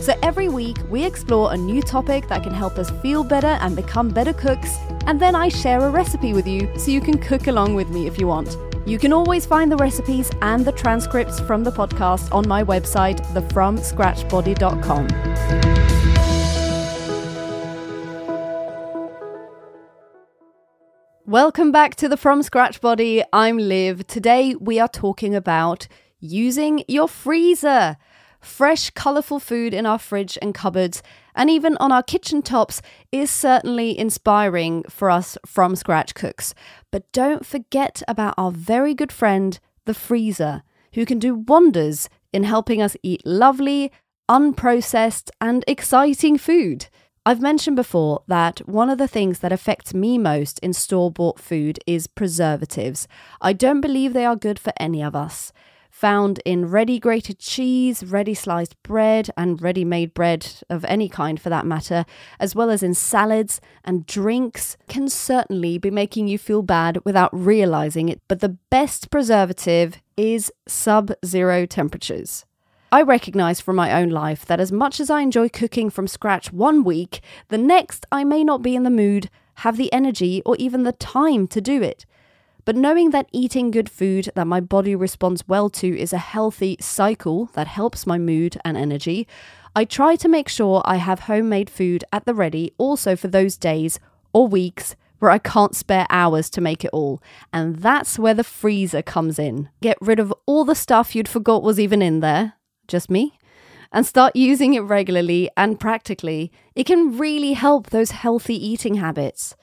So every week, we explore a new topic that can help us feel better and become better cooks, and then I share a recipe with you so you can cook along with me if you want. You can always find the recipes and the transcripts from the podcast on my website, thefromscratchbody.com. Welcome back to the From Scratch Body. I'm Liv. Today we are talking about using your freezer. Fresh, colourful food in our fridge and cupboards, and even on our kitchen tops, is certainly inspiring for us from scratch cooks. But don't forget about our very good friend, the freezer, who can do wonders in helping us eat lovely, unprocessed, and exciting food. I've mentioned before that one of the things that affects me most in store bought food is preservatives. I don't believe they are good for any of us found in ready grated cheese, ready sliced bread, and ready made bread of any kind for that matter, as well as in salads and drinks, can certainly be making you feel bad without realizing it. But the best preservative is sub zero temperatures. I recognize from my own life that as much as I enjoy cooking from scratch one week, the next I may not be in the mood, have the energy, or even the time to do it. But knowing that eating good food that my body responds well to is a healthy cycle that helps my mood and energy, I try to make sure I have homemade food at the ready also for those days or weeks where I can't spare hours to make it all. And that's where the freezer comes in. Get rid of all the stuff you'd forgot was even in there, just me, and start using it regularly and practically. It can really help those healthy eating habits.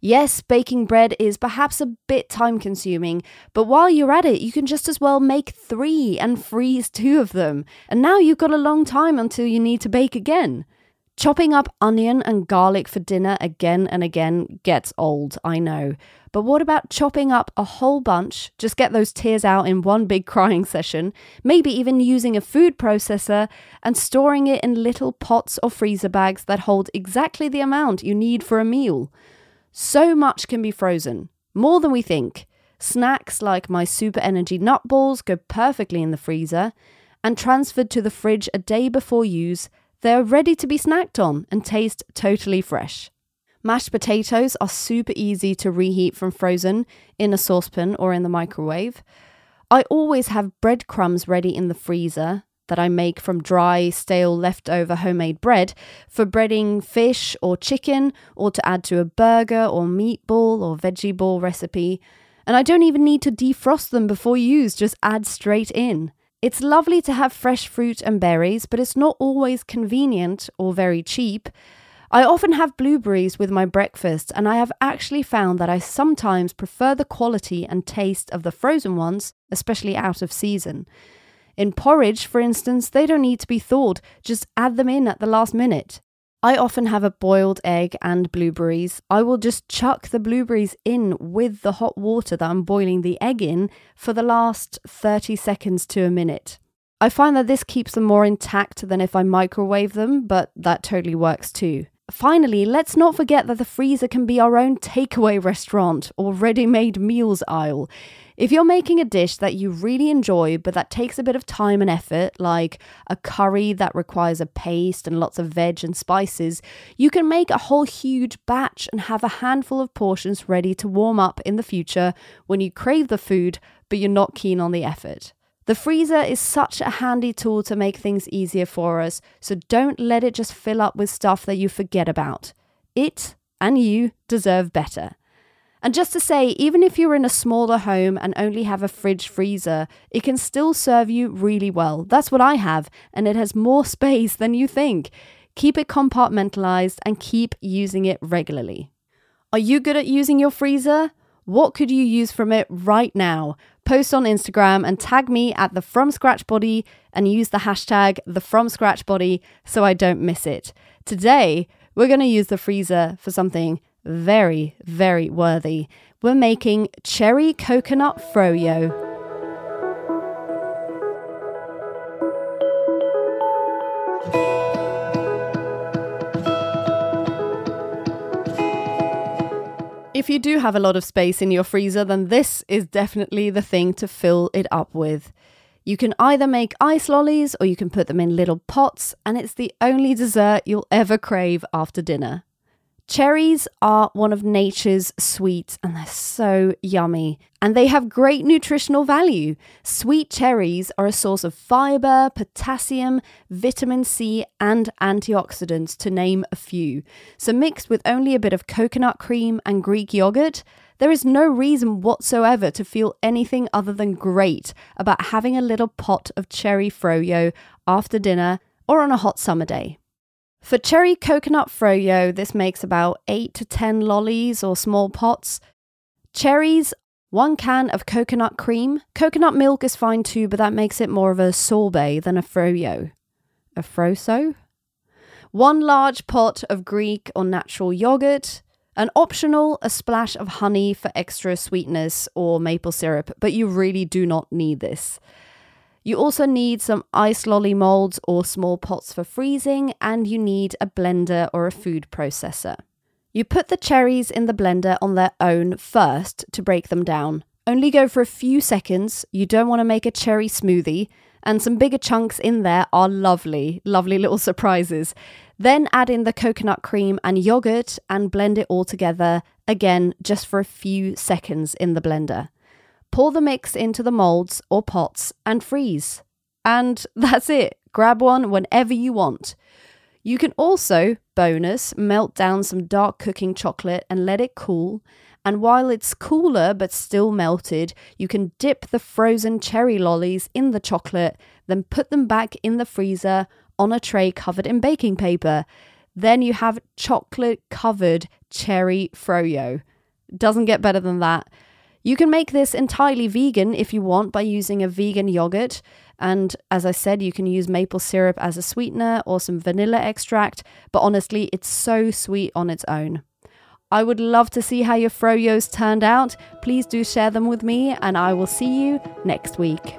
Yes, baking bread is perhaps a bit time consuming, but while you're at it, you can just as well make three and freeze two of them. And now you've got a long time until you need to bake again. Chopping up onion and garlic for dinner again and again gets old, I know. But what about chopping up a whole bunch, just get those tears out in one big crying session, maybe even using a food processor and storing it in little pots or freezer bags that hold exactly the amount you need for a meal? So much can be frozen, more than we think. Snacks like my super energy nut balls go perfectly in the freezer, and transferred to the fridge a day before use, they are ready to be snacked on and taste totally fresh. Mashed potatoes are super easy to reheat from frozen in a saucepan or in the microwave. I always have breadcrumbs ready in the freezer that I make from dry, stale, leftover homemade bread for breading fish or chicken, or to add to a burger or meatball or veggie ball recipe. And I don't even need to defrost them before use, just add straight in. It's lovely to have fresh fruit and berries, but it's not always convenient or very cheap. I often have blueberries with my breakfast, and I have actually found that I sometimes prefer the quality and taste of the frozen ones, especially out of season. In porridge, for instance, they don't need to be thawed, just add them in at the last minute. I often have a boiled egg and blueberries. I will just chuck the blueberries in with the hot water that I'm boiling the egg in for the last 30 seconds to a minute. I find that this keeps them more intact than if I microwave them, but that totally works too. Finally, let's not forget that the freezer can be our own takeaway restaurant or ready made meals aisle. If you're making a dish that you really enjoy but that takes a bit of time and effort, like a curry that requires a paste and lots of veg and spices, you can make a whole huge batch and have a handful of portions ready to warm up in the future when you crave the food but you're not keen on the effort. The freezer is such a handy tool to make things easier for us, so don't let it just fill up with stuff that you forget about. It and you deserve better. And just to say, even if you're in a smaller home and only have a fridge freezer, it can still serve you really well. That's what I have, and it has more space than you think. Keep it compartmentalized and keep using it regularly. Are you good at using your freezer? What could you use from it right now? Post on Instagram and tag me at the From Scratch Body and use the hashtag the From Scratch Body so I don't miss it. Today, we're going to use the freezer for something very, very worthy. We're making cherry coconut froyo. If you do have a lot of space in your freezer, then this is definitely the thing to fill it up with. You can either make ice lollies or you can put them in little pots, and it's the only dessert you'll ever crave after dinner. Cherries are one of nature's sweets and they're so yummy. And they have great nutritional value. Sweet cherries are a source of fiber, potassium, vitamin C, and antioxidants, to name a few. So, mixed with only a bit of coconut cream and Greek yogurt, there is no reason whatsoever to feel anything other than great about having a little pot of cherry froyo after dinner or on a hot summer day. For cherry coconut froyo, this makes about 8 to 10 lollies or small pots. Cherries, one can of coconut cream. Coconut milk is fine too, but that makes it more of a sorbet than a froyo. A froso? One large pot of Greek or natural yogurt. An optional, a splash of honey for extra sweetness or maple syrup, but you really do not need this. You also need some ice lolly molds or small pots for freezing, and you need a blender or a food processor. You put the cherries in the blender on their own first to break them down. Only go for a few seconds, you don't want to make a cherry smoothie, and some bigger chunks in there are lovely, lovely little surprises. Then add in the coconut cream and yogurt and blend it all together, again, just for a few seconds in the blender. Pour the mix into the molds or pots and freeze. And that's it. Grab one whenever you want. You can also, bonus, melt down some dark cooking chocolate and let it cool. And while it's cooler but still melted, you can dip the frozen cherry lollies in the chocolate, then put them back in the freezer on a tray covered in baking paper. Then you have chocolate covered cherry froyo. Doesn't get better than that. You can make this entirely vegan if you want by using a vegan yogurt. And as I said, you can use maple syrup as a sweetener or some vanilla extract, but honestly, it's so sweet on its own. I would love to see how your froyos turned out. Please do share them with me, and I will see you next week.